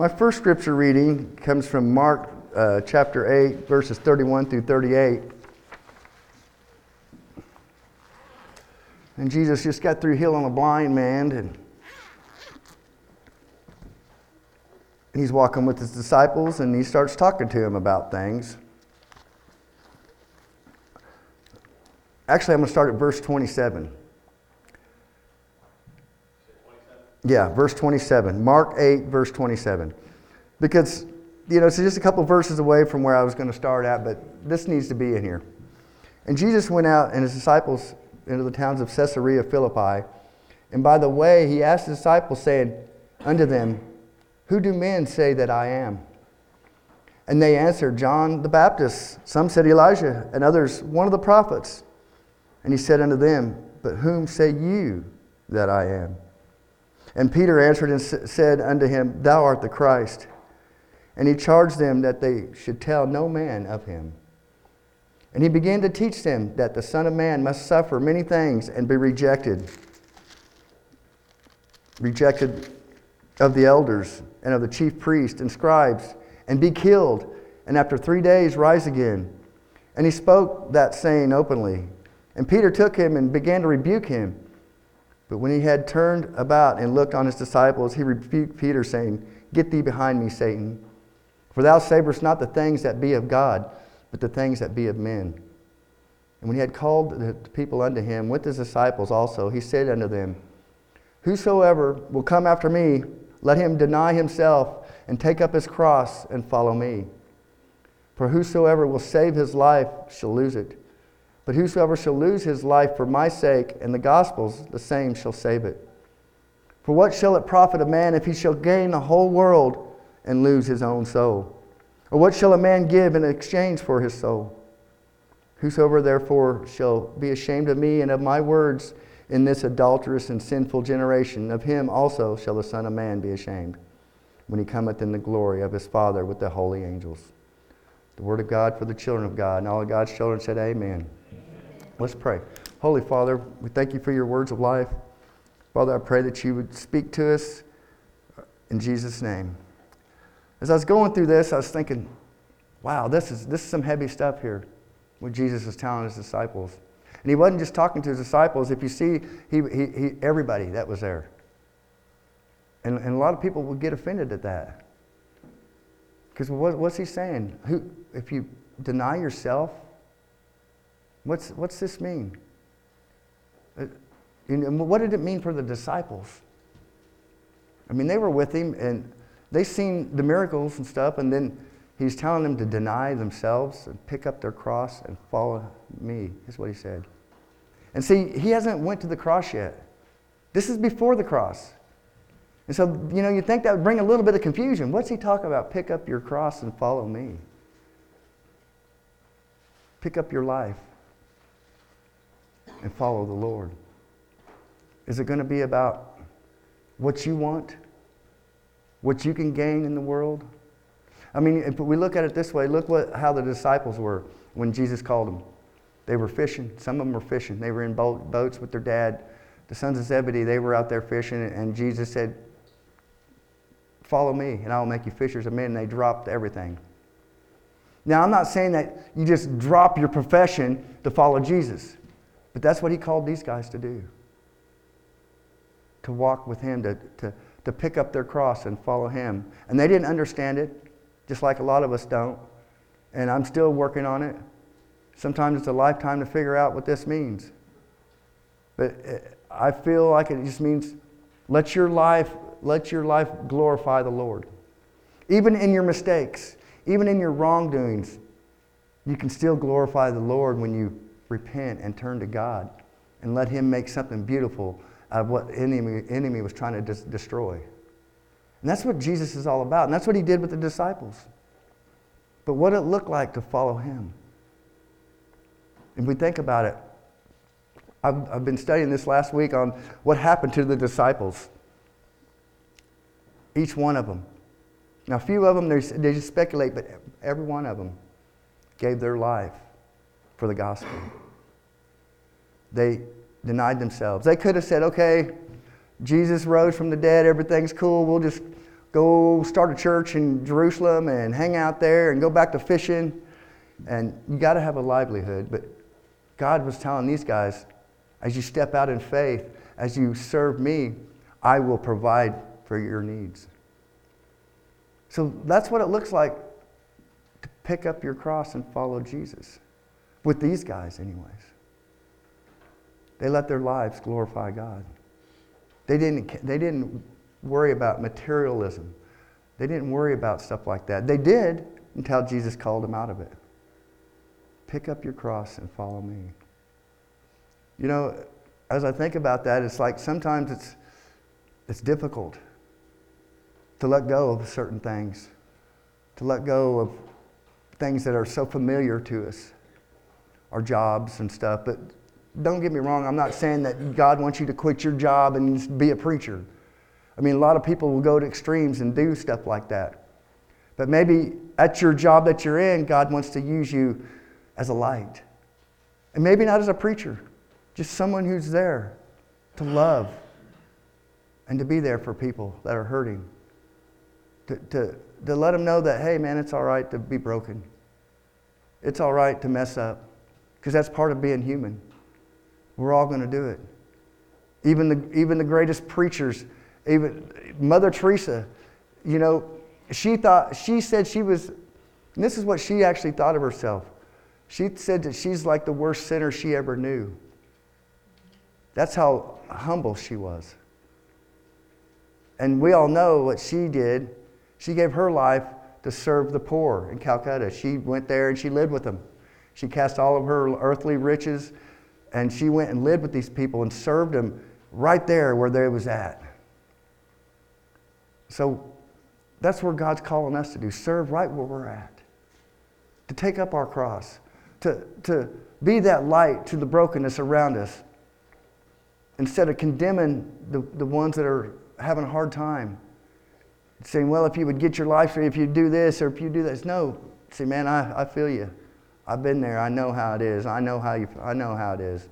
My first scripture reading comes from Mark uh, chapter 8, verses 31 through 38. And Jesus just got through healing a blind man, and he's walking with his disciples, and he starts talking to him about things. Actually, I'm going to start at verse 27. Yeah, verse 27. Mark 8, verse 27. Because, you know, it's just a couple verses away from where I was going to start at, but this needs to be in here. And Jesus went out and his disciples into the towns of Caesarea Philippi. And by the way, he asked the disciples, saying unto them, Who do men say that I am? And they answered, John the Baptist. Some said Elijah, and others, one of the prophets. And he said unto them, But whom say you that I am? And Peter answered and said unto him, Thou art the Christ. And he charged them that they should tell no man of him. And he began to teach them that the Son of Man must suffer many things and be rejected. Rejected of the elders and of the chief priests and scribes, and be killed, and after three days rise again. And he spoke that saying openly. And Peter took him and began to rebuke him. But when he had turned about and looked on his disciples, he rebuked Peter, saying, Get thee behind me, Satan. For thou savorest not the things that be of God but the things that be of men. And when he had called the people unto him with his disciples also, he said unto them, Whosoever will come after me, let him deny himself and take up his cross and follow me. For whosoever will save his life shall lose it. But whosoever shall lose his life for my sake and the gospel's, the same shall save it. For what shall it profit a man if he shall gain the whole world and lose his own soul? Or what shall a man give in exchange for his soul? Whosoever therefore shall be ashamed of me and of my words in this adulterous and sinful generation, of him also shall the Son of Man be ashamed when he cometh in the glory of his Father with the holy angels. The word of God for the children of God. And all of God's children said, Amen. Let's pray. Holy Father, we thank you for your words of life. Father, I pray that you would speak to us in Jesus' name. As I was going through this, I was thinking, wow, this is, this is some heavy stuff here, what Jesus is telling his disciples. And he wasn't just talking to his disciples. If you see, he, he, he, everybody that was there. And, and a lot of people would get offended at that. Because what, what's he saying? Who, if you deny yourself, what's, what's this mean? Uh, and what did it mean for the disciples? I mean, they were with him, and they seen the miracles and stuff, and then he's telling them to deny themselves and pick up their cross and follow me, is what he said. And see, he hasn't went to the cross yet. This is before the cross. And so, you know, you think that would bring a little bit of confusion. What's he talking about? Pick up your cross and follow me. Pick up your life and follow the Lord. Is it going to be about what you want? what you can gain in the world. I mean, if we look at it this way, look what, how the disciples were when Jesus called them. They were fishing. Some of them were fishing. They were in boat, boats with their dad. The sons of Zebedee, they were out there fishing, and Jesus said, Follow me, and I will make you fishers of men. And they dropped everything. Now, I'm not saying that you just drop your profession to follow Jesus, but that's what he called these guys to do to walk with him, to, to to pick up their cross and follow him. And they didn't understand it, just like a lot of us don't. And I'm still working on it. Sometimes it's a lifetime to figure out what this means. But uh, I feel like it just means let your life let your life glorify the Lord. Even in your mistakes, even in your wrongdoings, you can still glorify the Lord when you repent and turn to God and let him make something beautiful out of what enemy, enemy was trying to dis- destroy. And that's what Jesus is all about. And that's what he did with the disciples. But what it looked like to follow him. If we think about it, I've, I've been studying this last week on what happened to the disciples. Each one of them. Now, a few of them, they just speculate, but every one of them gave their life for the gospel. They denied themselves. They could have said, okay, Jesus rose from the dead, everything's cool, we'll just go start a church in Jerusalem and hang out there and go back to fishing. And you got to have a livelihood. But God was telling these guys, as you step out in faith, as you serve me, I will provide for your needs. So that's what it looks like to pick up your cross and follow Jesus. With these guys, anyways. They let their lives glorify God. They didn't, they didn't worry about materialism. They didn't worry about stuff like that. They did until Jesus called them out of it. Pick up your cross and follow me. You know, as I think about that, it's like sometimes it's, it's difficult to let go of certain things, to let go of things that are so familiar to us, our jobs and stuff. But don't get me wrong, I'm not saying that God wants you to quit your job and be a preacher. I mean, a lot of people will go to extremes and do stuff like that. But maybe at your job that you're in, God wants to use you as a light. And maybe not as a preacher, just someone who's there to love and to be there for people that are hurting. To, to, to let them know that, hey, man, it's all right to be broken. It's all right to mess up because that's part of being human. We're all going to do it. Even the, even the greatest preachers, even Mother Teresa, you know, she thought, she said she was, this is what she actually thought of herself. She said that she's like the worst sinner she ever knew. That's how humble she was. And we all know what she did. She gave her life to serve the poor in Calcutta. She went there and she lived with them. She cast all of her earthly riches and she went and lived with these people and served them right there where they was at. So that's where God's calling us to do serve right where we're at, to take up our cross, to, to be that light to the brokenness around us instead of condemning the, the ones that are having a hard time. Saying, well, if you would get your life if you do this or if you do this. No. Say, man, I, I feel you. I've been there. I know how it is. I know how, you, I know how it is.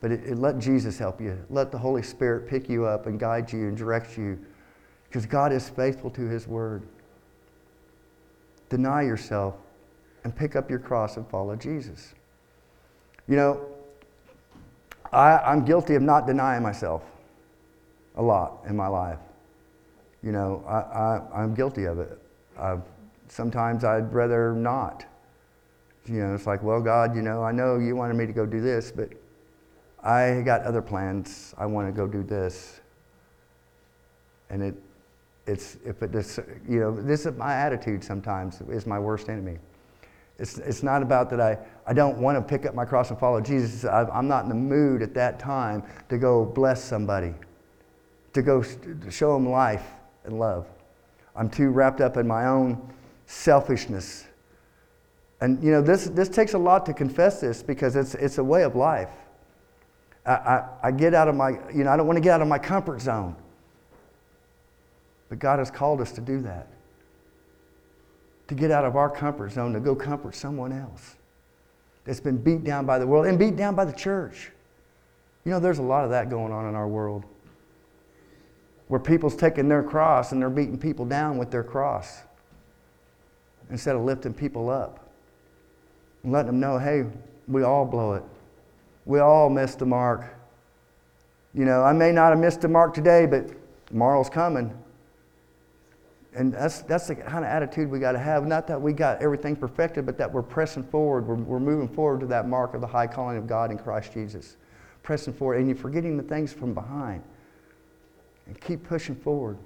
But it, it, let Jesus help you. Let the Holy Spirit pick you up and guide you and direct you because God is faithful to his word. Deny yourself and pick up your cross and follow Jesus. You know, I, I'm guilty of not denying myself a lot in my life. You know, I, I, am guilty of it. I've, sometimes I'd rather not. You know, it's like, well, God, you know, I know you wanted me to go do this, but I got other plans. I want to go do this. And it, it's, if it just, you know, this is my attitude sometimes, is my worst enemy. It's, it's not about that I, I don't want to pick up my cross and follow Jesus. I, I'm not in the mood at that time to go bless somebody, to go to show them life and love. I'm too wrapped up in my own selfishness and you know, this, this takes a lot to confess this because it's, it's a way of life. I, I, I get out of my, you know, I don't want to get out of my comfort zone. But God has called us to do that. To get out of our comfort zone, to go comfort someone else that's been beat down by the world and beat down by the church. You know, there's a lot of that going on in our world where people's taking their cross and they're beating people down with their cross instead of lifting people up and letting them know, hey, we all blow it. We all miss the mark. You know, I may not have missed the mark today, but tomorrow's coming. And that's, that's the kind of attitude we got to have. Not that we got everything perfected, but that we're pressing forward. We're, we're moving forward to that mark of the high calling of God in Christ Jesus. Pressing forward, and you're forgetting the things from behind. And keep pushing forward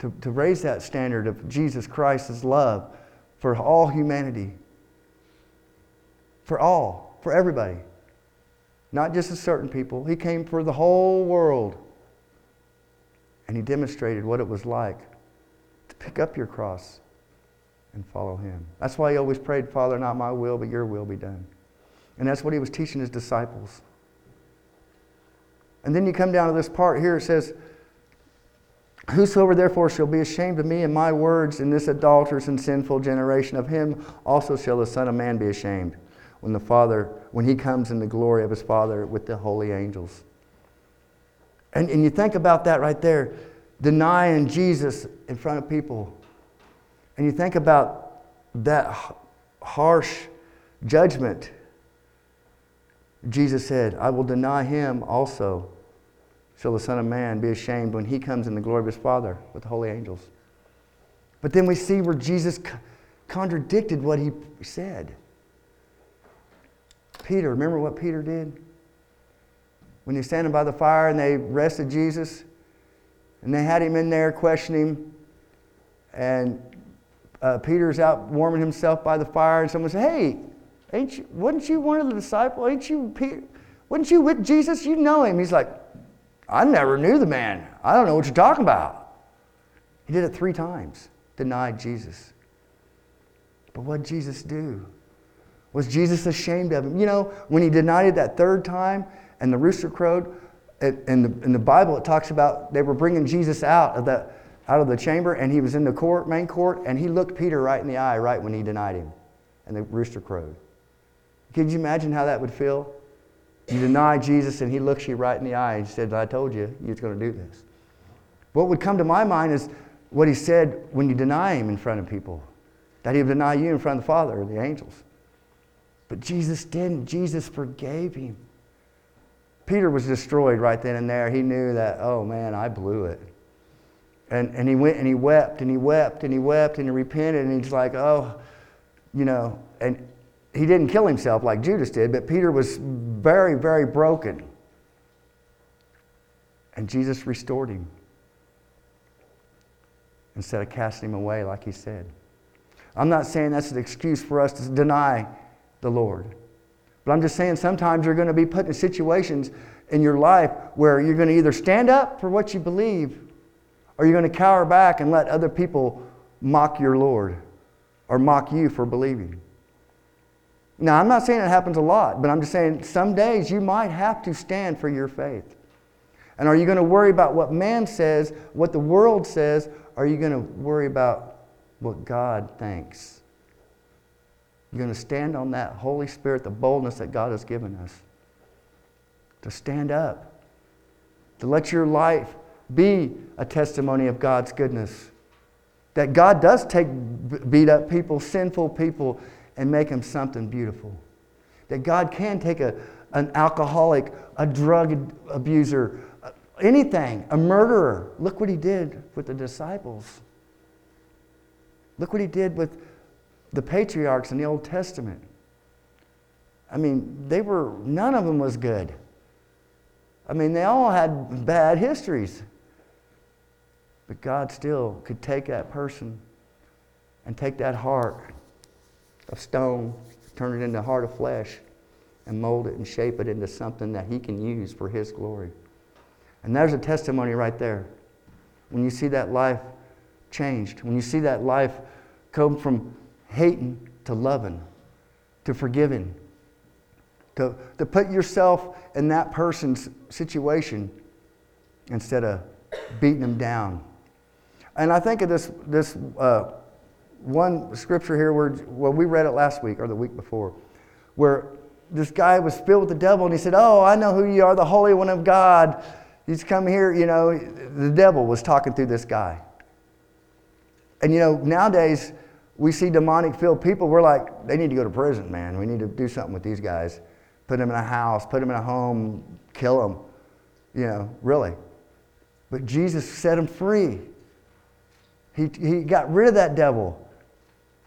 to, to raise that standard of Jesus Christ's love for all humanity for all, for everybody, not just a certain people. He came for the whole world. And he demonstrated what it was like to pick up your cross and follow him. That's why he always prayed, Father, not my will, but your will be done. And that's what he was teaching his disciples. And then you come down to this part here, it says, Whosoever therefore shall be ashamed of me and my words in this adulterous and sinful generation, of him also shall the Son of Man be ashamed when the Father, when he comes in the glory of his Father with the holy angels. And, and you think about that right there. denying Jesus in front of people. And you think about that harsh judgment. Jesus said, I will deny him also. Shall the Son of Man be ashamed when he comes in the glory of his Father with the holy angels? But then we see where Jesus contradicted what he said. Peter, remember what Peter did? When he was standing by the fire and they arrested Jesus, and they had him in there questioning him, and uh, Peter's out warming himself by the fire, and someone said, Hey, ain't you, wasn't you one of the disciples? Ain't you Peter? Wasn't you with Jesus? You know him. He's like, I never knew the man. I don't know what you're talking about. He did it three times, denied Jesus. But what did Jesus do? Was Jesus ashamed of him? You know, when he denied it that third time and the rooster crowed, in the, in the Bible it talks about they were bringing Jesus out of the, out of the chamber and he was in the court, main court, and he looked Peter right in the eye right when he denied him. And the rooster crowed. Could you imagine how that would feel? You deny Jesus and he looks you right in the eye and said, I told you you was going to do this. What would come to my mind is what he said when you deny him in front of people, that he would deny you in front of the Father or the angels. But Jesus didn't. Jesus forgave him. Peter was destroyed right then and there. He knew that, oh man, I blew it. And, and he went and he wept and he wept and he wept and he repented and he's like, oh, you know, and he didn't kill himself like Judas did, but Peter was very, very broken. And Jesus restored him instead of casting him away like he said. I'm not saying that's an excuse for us to deny the Lord. But I'm just saying sometimes you're going to be put in situations in your life where you're going to either stand up for what you believe or you're going to cower back and let other people mock your Lord or mock you for believing. Now, I'm not saying it happens a lot, but I'm just saying some days you might have to stand for your faith. And are you going to worry about what man says, what the world says, or are you going to worry about what God thinks? You're going to stand on that Holy Spirit, the boldness that God has given us. To stand up, to let your life be a testimony of God's goodness. That God does take beat up people, sinful people, and make them something beautiful. That God can take a, an alcoholic, a drug abuser, anything, a murderer. Look what he did with the disciples. Look what he did with the patriarchs in the Old Testament. I mean, they were, none of them was good. I mean, they all had bad histories. But God still could take that person and take that heart of stone, turn it into a heart of flesh, and mold it and shape it into something that He can use for His glory. And there's a testimony right there. When you see that life changed, when you see that life come from hating to loving, to forgiving, to, to put yourself in that person's situation instead of beating them down. And I think of this, this uh, one scripture here where, well, we read it last week or the week before, where this guy was filled with the devil and he said, Oh, I know who you are, the Holy One of God. He's come here, you know, the devil was talking through this guy. And you know, nowadays, we see demonic filled people, we're like, they need to go to prison, man. We need to do something with these guys. Put them in a house, put them in a home, kill them. You know, really. But Jesus set them free. He, he got rid of that devil.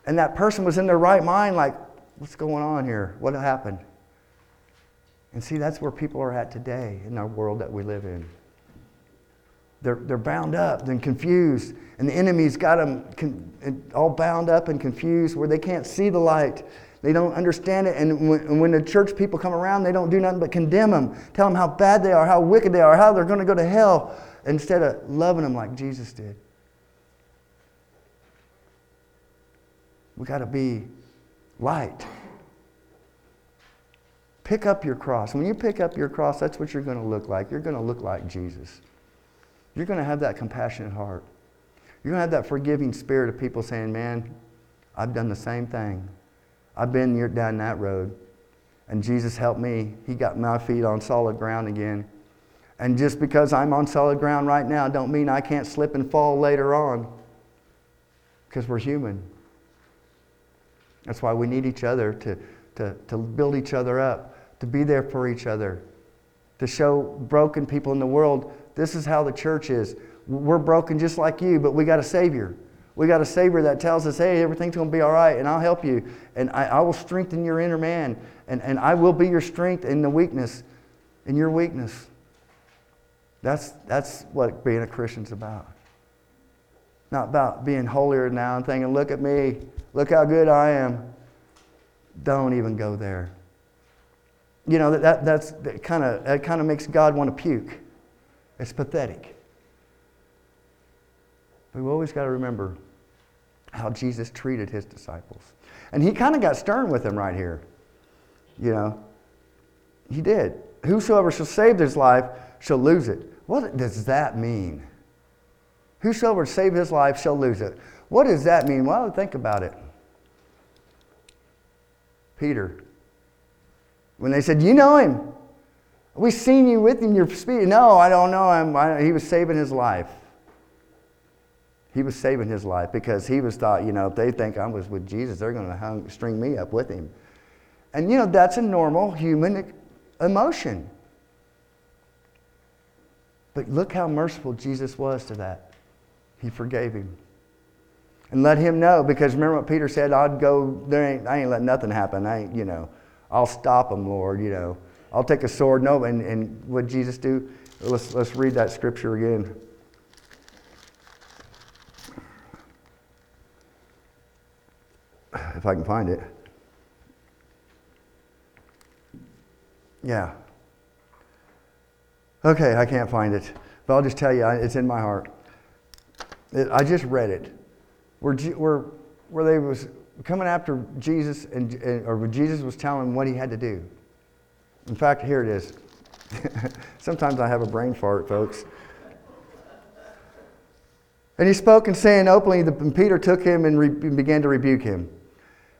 And that person was in their right mind, like, what's going on here? What happened? And see, that's where people are at today in our world that we live in. They're, they're bound up and confused, and the enemy's got them con- all bound up and confused where they can't see the light. They don't understand it. And when, and when the church people come around, they don't do nothing but condemn them, tell them how bad they are, how wicked they are, how they're going to go to hell, instead of loving them like Jesus did. We got to be light. Pick up your cross. When you pick up your cross, that's what you're going to look like. You're going to look like Jesus. You're going to have that compassionate heart. You're going to have that forgiving spirit of people saying, Man, I've done the same thing. I've been down that road. And Jesus helped me. He got my feet on solid ground again. And just because I'm on solid ground right now, don't mean I can't slip and fall later on. Because we're human. That's why we need each other to, to, to build each other up, to be there for each other, to show broken people in the world this is how the church is. We're broken just like you, but we got a Savior. We got a Savior that tells us, hey, everything's going to be all right, and I'll help you, and I, I will strengthen your inner man, and, and I will be your strength in the weakness, in your weakness. That's, that's what being a Christian's about. Not about being holier now and thinking, look at me, look how good I am. Don't even go there. You know, that, that, that's, that kind of that kind of makes God want to puke. It's pathetic. But we've always got to remember how Jesus treated his disciples. And he kind of got stern with them right here. You know, he did. Whosoever shall save his life shall lose it. What does that mean? Whosoever save his life shall lose it. What does that mean? Well, think about it. Peter, when they said, You know him. We seen you with him. You're speaking. No, I don't know him. I, he was saving his life. He was saving his life because he was thought, you know, if they think I was with Jesus, they're going to string me up with him. And, you know, that's a normal human emotion. But look how merciful Jesus was to that. He forgave him. And let him know, because remember what Peter said, I'd go, there ain't, I ain't let nothing happen. I ain't, you know, I'll stop him, Lord, you know. I'll take a sword. No, and, and what Jesus do? Let's, let's read that scripture again. If I can find it. Yeah. Okay, I can't find it. But I'll just tell you, it's in my heart. It, I just read it. Where, where, where they was coming after Jesus, and, or Jesus was telling what he had to do. In fact, here it is. Sometimes I have a brain fart, folks. And he spoke and saying openly, and Peter took him and, re- and began to rebuke him.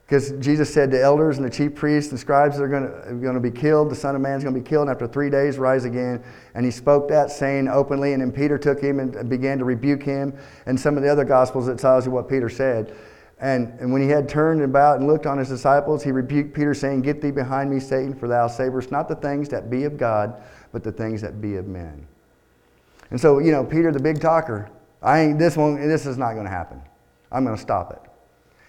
Because Jesus said the elders and the chief priests and scribes are going to be killed. The Son of Man is going to be killed, and after three days rise again. And he spoke that, saying openly. And then Peter took him and began to rebuke him. And some of the other Gospels, it tells you what Peter said. And, and when he had turned about and looked on his disciples, he rebuked Peter, saying, Get thee behind me, Satan, for thou savorest not the things that be of God, but the things that be of men. And so, you know, Peter, the big talker, I ain't, this one, this is not going to happen. I'm going to stop it.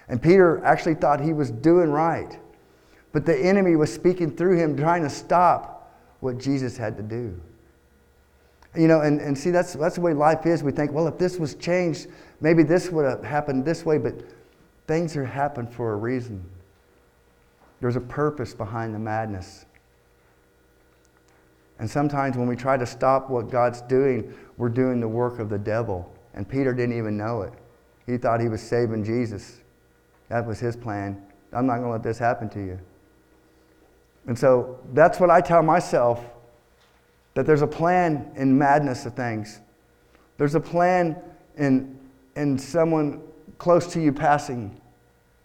And Peter actually thought he was doing right. But the enemy was speaking through him, trying to stop what Jesus had to do. You know, and, and see, that's, that's the way life is. We think, well, if this was changed, maybe this would have happened this way. But Things are happen for a reason. There's a purpose behind the madness. And sometimes when we try to stop what God's doing, we're doing the work of the devil. And Peter didn't even know it. He thought he was saving Jesus. That was his plan. I'm not going to let this happen to you. And so that's what I tell myself that there's a plan in madness of things. There's a plan in, in someone close to you passing.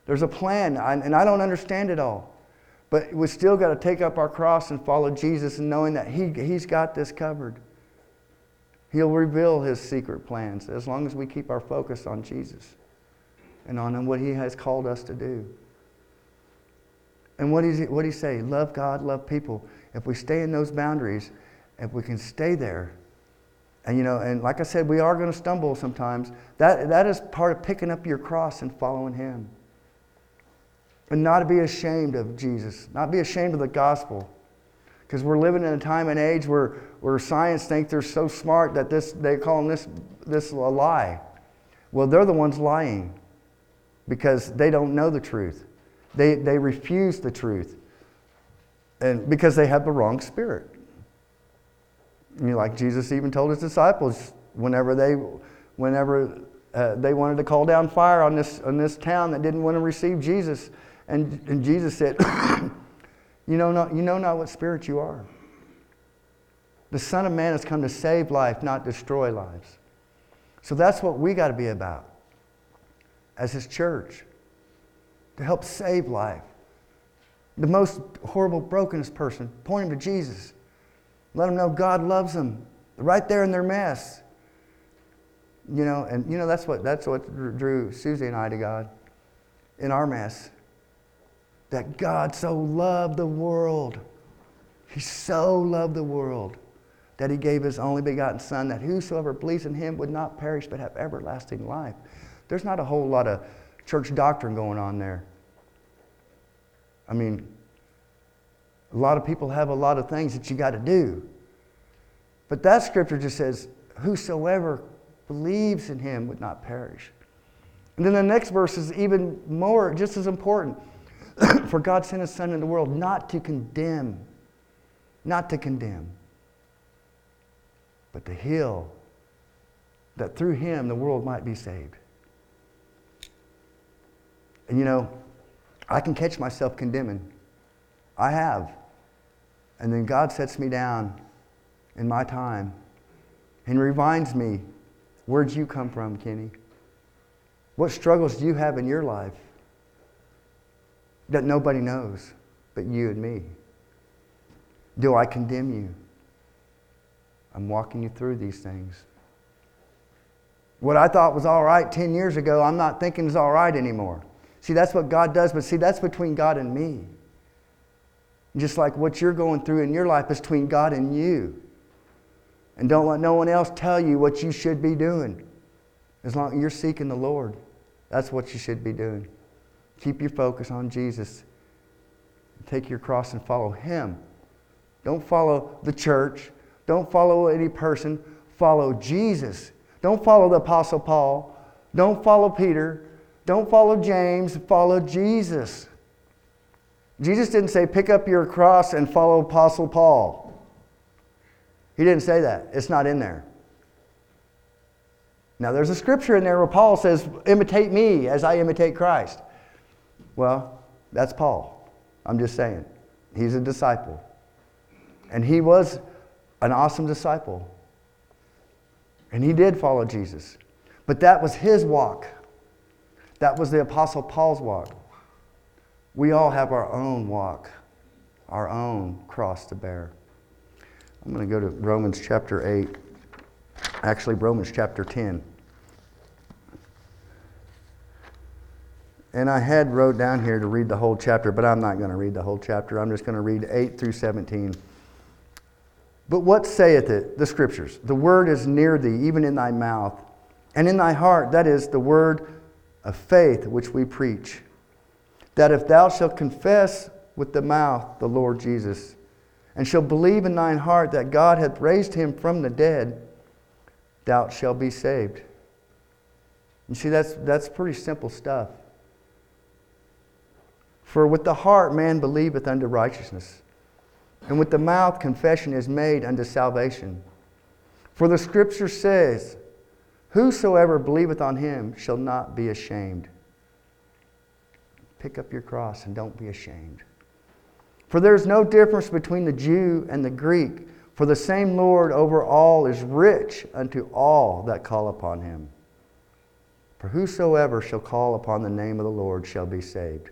There's a plan, and I don't understand it all. But we still got to take up our cross and follow Jesus and knowing that he, He's got this covered. He'll reveal His secret plans as long as we keep our focus on Jesus and on what He has called us to do. And what does he, what he say? Love God, love people. If we stay in those boundaries, if we can stay there, and you know, and like I said, we are going to stumble sometimes. That, that is part of picking up your cross and following Him. And not to be ashamed of Jesus, not be ashamed of the gospel. Because we're living in a time and age where, where science thinks they're so smart that this, they call them this, this a lie. Well, they're the ones lying because they don't know the truth. They, they refuse the truth and because they have the wrong spirit. You know, like Jesus even told his disciples whenever they, whenever uh, they wanted to call down fire on this, on this town that didn't want to receive Jesus, and, and Jesus said, you, know not, you know not what spirit you are. The Son of Man has come to save life, not destroy lives. So that's what we got to be about as His church to help save life. The most horrible, brokenest person, point him to Jesus. Let them know God loves them right there in their mess. You know, and you know that's what that's what drew Susie and I to God in our mess. That God so loved the world. He so loved the world that he gave his only begotten Son, that whosoever believes in him would not perish but have everlasting life. There's not a whole lot of church doctrine going on there. I mean, a lot of people have a lot of things that you got to do. But that scripture just says, Whosoever believes in him would not perish. And then the next verse is even more, just as important. For God sent his Son into the world not to condemn, not to condemn, but to heal, that through him the world might be saved. And you know, I can catch myself condemning. I have. And then God sets me down in my time and reminds me where'd you come from, Kenny? What struggles do you have in your life that nobody knows but you and me? Do I condemn you? I'm walking you through these things. What I thought was all right 10 years ago, I'm not thinking is all right anymore. See, that's what God does, but see, that's between God and me. Just like what you're going through in your life is between God and you. And don't let no one else tell you what you should be doing. As long as you're seeking the Lord, that's what you should be doing. Keep your focus on Jesus. Take your cross and follow Him. Don't follow the church. Don't follow any person. Follow Jesus. Don't follow the Apostle Paul. Don't follow Peter. Don't follow James. Follow Jesus. Jesus didn't say, pick up your cross and follow Apostle Paul. He didn't say that. It's not in there. Now, there's a scripture in there where Paul says, imitate me as I imitate Christ. Well, that's Paul. I'm just saying. He's a disciple. And he was an awesome disciple. And he did follow Jesus. But that was his walk. That was the Apostle Paul's walk. We all have our own walk, our own cross to bear. I'm going to go to Romans chapter 8, actually, Romans chapter 10. And I had wrote down here to read the whole chapter, but I'm not going to read the whole chapter. I'm just going to read 8 through 17. But what saith it, the scriptures? The word is near thee, even in thy mouth, and in thy heart. That is the word of faith which we preach. That if thou shalt confess with the mouth the Lord Jesus, and shalt believe in thine heart that God hath raised him from the dead, thou shalt be saved. You see, that's, that's pretty simple stuff. For with the heart man believeth unto righteousness, and with the mouth confession is made unto salvation. For the scripture says, Whosoever believeth on him shall not be ashamed. Pick up your cross and don't be ashamed. For there is no difference between the Jew and the Greek, for the same Lord over all is rich unto all that call upon him. For whosoever shall call upon the name of the Lord shall be saved.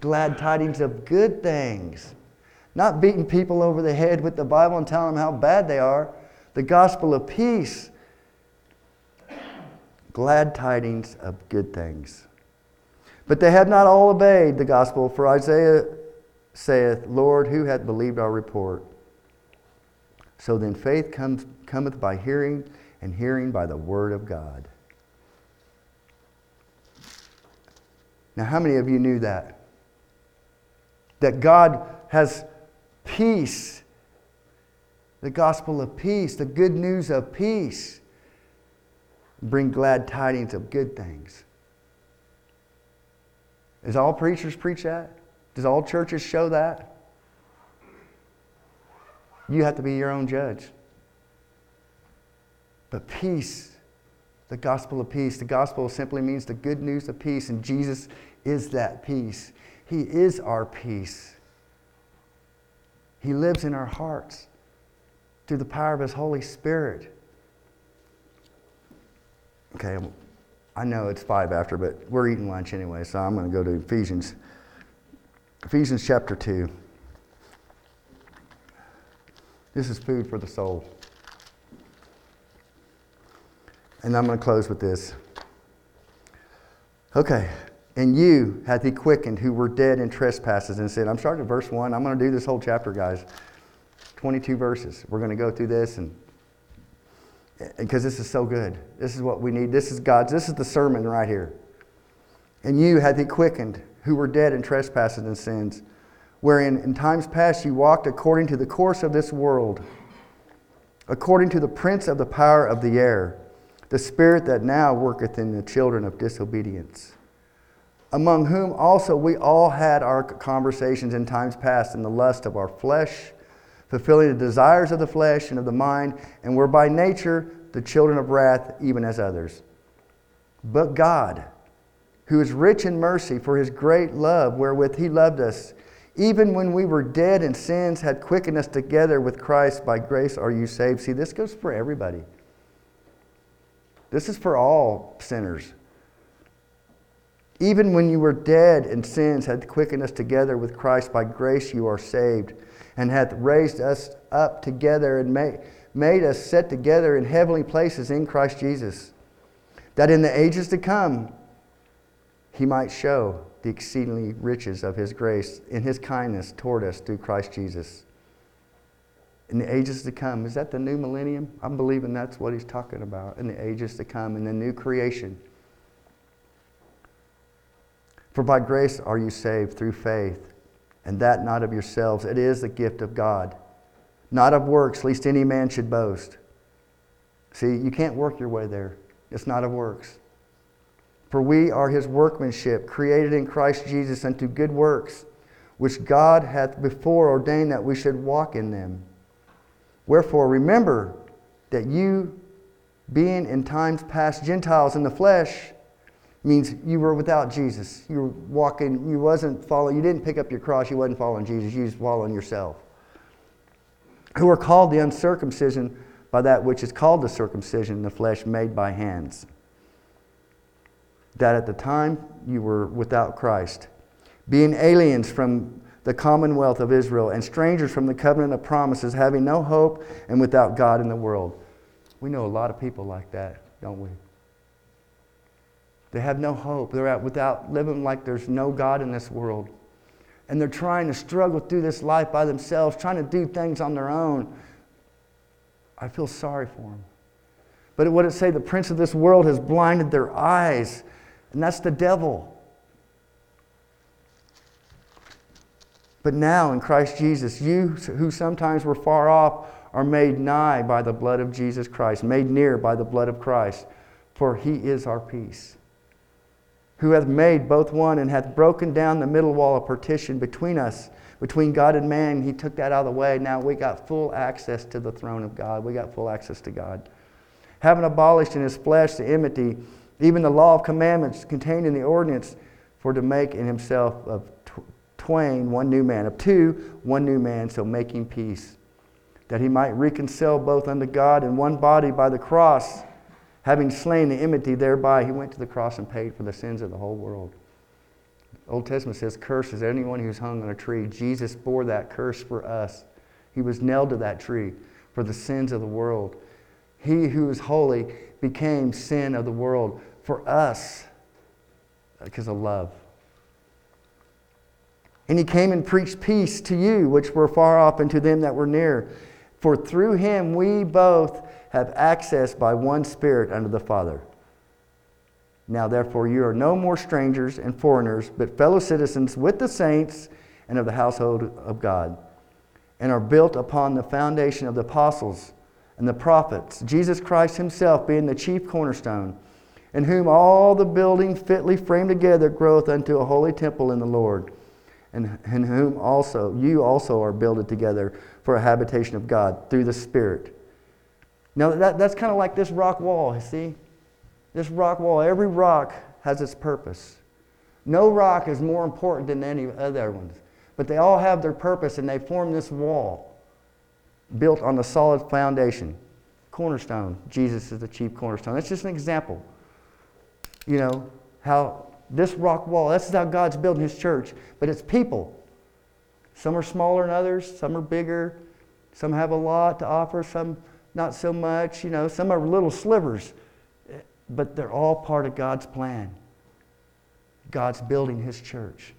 glad tidings of good things. Not beating people over the head with the Bible and telling them how bad they are. The gospel of peace. Glad tidings of good things. But they have not all obeyed the gospel, for Isaiah saith, Lord, who hath believed our report? So then faith comes, cometh by hearing, and hearing by the word of God. Now, how many of you knew that? That God has peace, the gospel of peace, the good news of peace. Bring glad tidings of good things. Does all preachers preach that? Does all churches show that? You have to be your own judge. But peace, the gospel of peace, the gospel simply means the good news of peace, and Jesus is that peace. He is our peace. He lives in our hearts through the power of His Holy Spirit. Okay, I know it's five after, but we're eating lunch anyway, so I'm going to go to Ephesians. Ephesians chapter 2. This is food for the soul. And I'm going to close with this. Okay. And you hath he quickened who were dead in trespasses and sin. I'm starting at verse 1. I'm going to do this whole chapter, guys. 22 verses. We're going to go through this and because this is so good. This is what we need. This is God's. This is the sermon right here. And you hath he quickened who were dead in trespasses and sins, wherein in times past you walked according to the course of this world, according to the prince of the power of the air, the spirit that now worketh in the children of disobedience, among whom also we all had our conversations in times past in the lust of our flesh fulfilling the desires of the flesh and of the mind, and were by nature the children of wrath, even as others. But God, who is rich in mercy for his great love wherewith he loved us, even when we were dead in sins, had quickened us together with Christ. By grace are you saved. See, this goes for everybody. This is for all sinners. Even when you were dead in sins, had quickened us together with Christ. By grace you are saved and hath raised us up together and made, made us set together in heavenly places in Christ Jesus, that in the ages to come he might show the exceedingly riches of his grace in his kindness toward us through Christ Jesus. In the ages to come, is that the new millennium? I'm believing that's what he's talking about in the ages to come, in the new creation. For by grace are you saved through faith and that not of yourselves. It is the gift of God, not of works, lest any man should boast. See, you can't work your way there. It's not of works. For we are his workmanship, created in Christ Jesus unto good works, which God hath before ordained that we should walk in them. Wherefore, remember that you, being in times past Gentiles in the flesh, means you were without Jesus. You were walking, you wasn't following, you didn't pick up your cross, you wasn't following Jesus, you was following yourself. Who are called the uncircumcision by that which is called the circumcision in the flesh made by hands. That at the time you were without Christ, being aliens from the commonwealth of Israel and strangers from the covenant of promises, having no hope and without God in the world. We know a lot of people like that, don't we? They have no hope. They're out without living like there's no God in this world. And they're trying to struggle through this life by themselves, trying to do things on their own. I feel sorry for them. But it say? The prince of this world has blinded their eyes, and that's the devil. But now in Christ Jesus, you who sometimes were far off are made nigh by the blood of Jesus Christ, made near by the blood of Christ, for he is our peace who hath made both one and hath broken down the middle wall of partition between us, between God and man. He took that out of the way. Now we got full access to the throne of God. We got full access to God. Having abolished in his flesh the enmity, even the law of commandments contained in the ordinance, for to make in himself of twain one new man, of two one new man, so making peace, that he might reconcile both unto God in one body by the cross Having slain the enmity thereby, he went to the cross and paid for the sins of the whole world. The Old Testament says, Curse is anyone who's hung on a tree. Jesus bore that curse for us. He was nailed to that tree for the sins of the world. He who is holy became sin of the world for us because of love. And he came and preached peace to you, which were far off, and to them that were near. For through him we both have access by one Spirit unto the Father. Now, therefore, you are no more strangers and foreigners, but fellow citizens with the saints and of the household of God, and are built upon the foundation of the apostles and the prophets, Jesus Christ Himself being the chief cornerstone, in whom all the building fitly framed together groweth unto a holy temple in the Lord, and in whom also you also are builded together for a habitation of God through the Spirit. Now, that, that's kind of like this rock wall, you see? This rock wall, every rock has its purpose. No rock is more important than any other ones, but they all have their purpose and they form this wall built on the solid foundation. Cornerstone. Jesus is the chief cornerstone. That's just an example. You know, how this rock wall, that's how God's building his church, but it's people. Some are smaller than others, some are bigger, some have a lot to offer, some not so much, you know, some are little slivers, but they're all part of God's plan. God's building his church.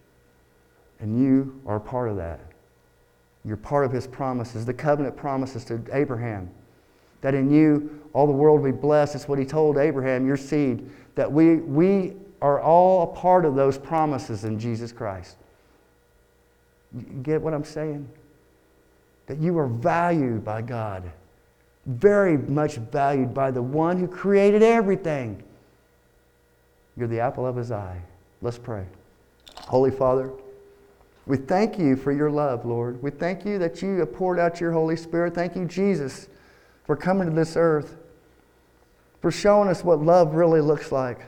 And you are part of that. You're part of his promises, the covenant promises to Abraham. That in you all the world will be blessed. That's what he told Abraham, your seed. That we, we are all a part of those promises in Jesus Christ. You get what I'm saying? That you are valued by God, very much valued by the one who created everything. You're the apple of his eye. Let's pray. Holy Father, we thank you for your love, Lord. We thank you that you have poured out your Holy Spirit. Thank you, Jesus, for coming to this earth, for showing us what love really looks like.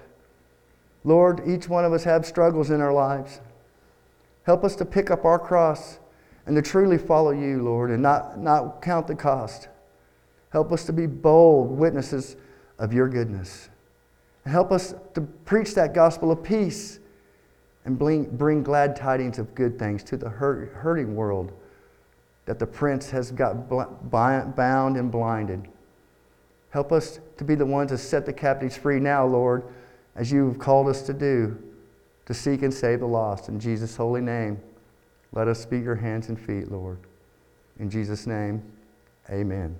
Lord, each one of us have struggles in our lives. Help us to pick up our cross and to truly follow you, Lord, and not, not count the cost. Help us to be bold witnesses of your goodness. Help us to preach that gospel of peace and bring, bring glad tidings of good things to the hurt, hurting world that the prince has got bound and blinded. Help us to be the ones to set the captives free now, Lord, as you have called us to do, to seek and save the lost. In Jesus' holy name, let us be your hands and feet, Lord. In Jesus' name, amen.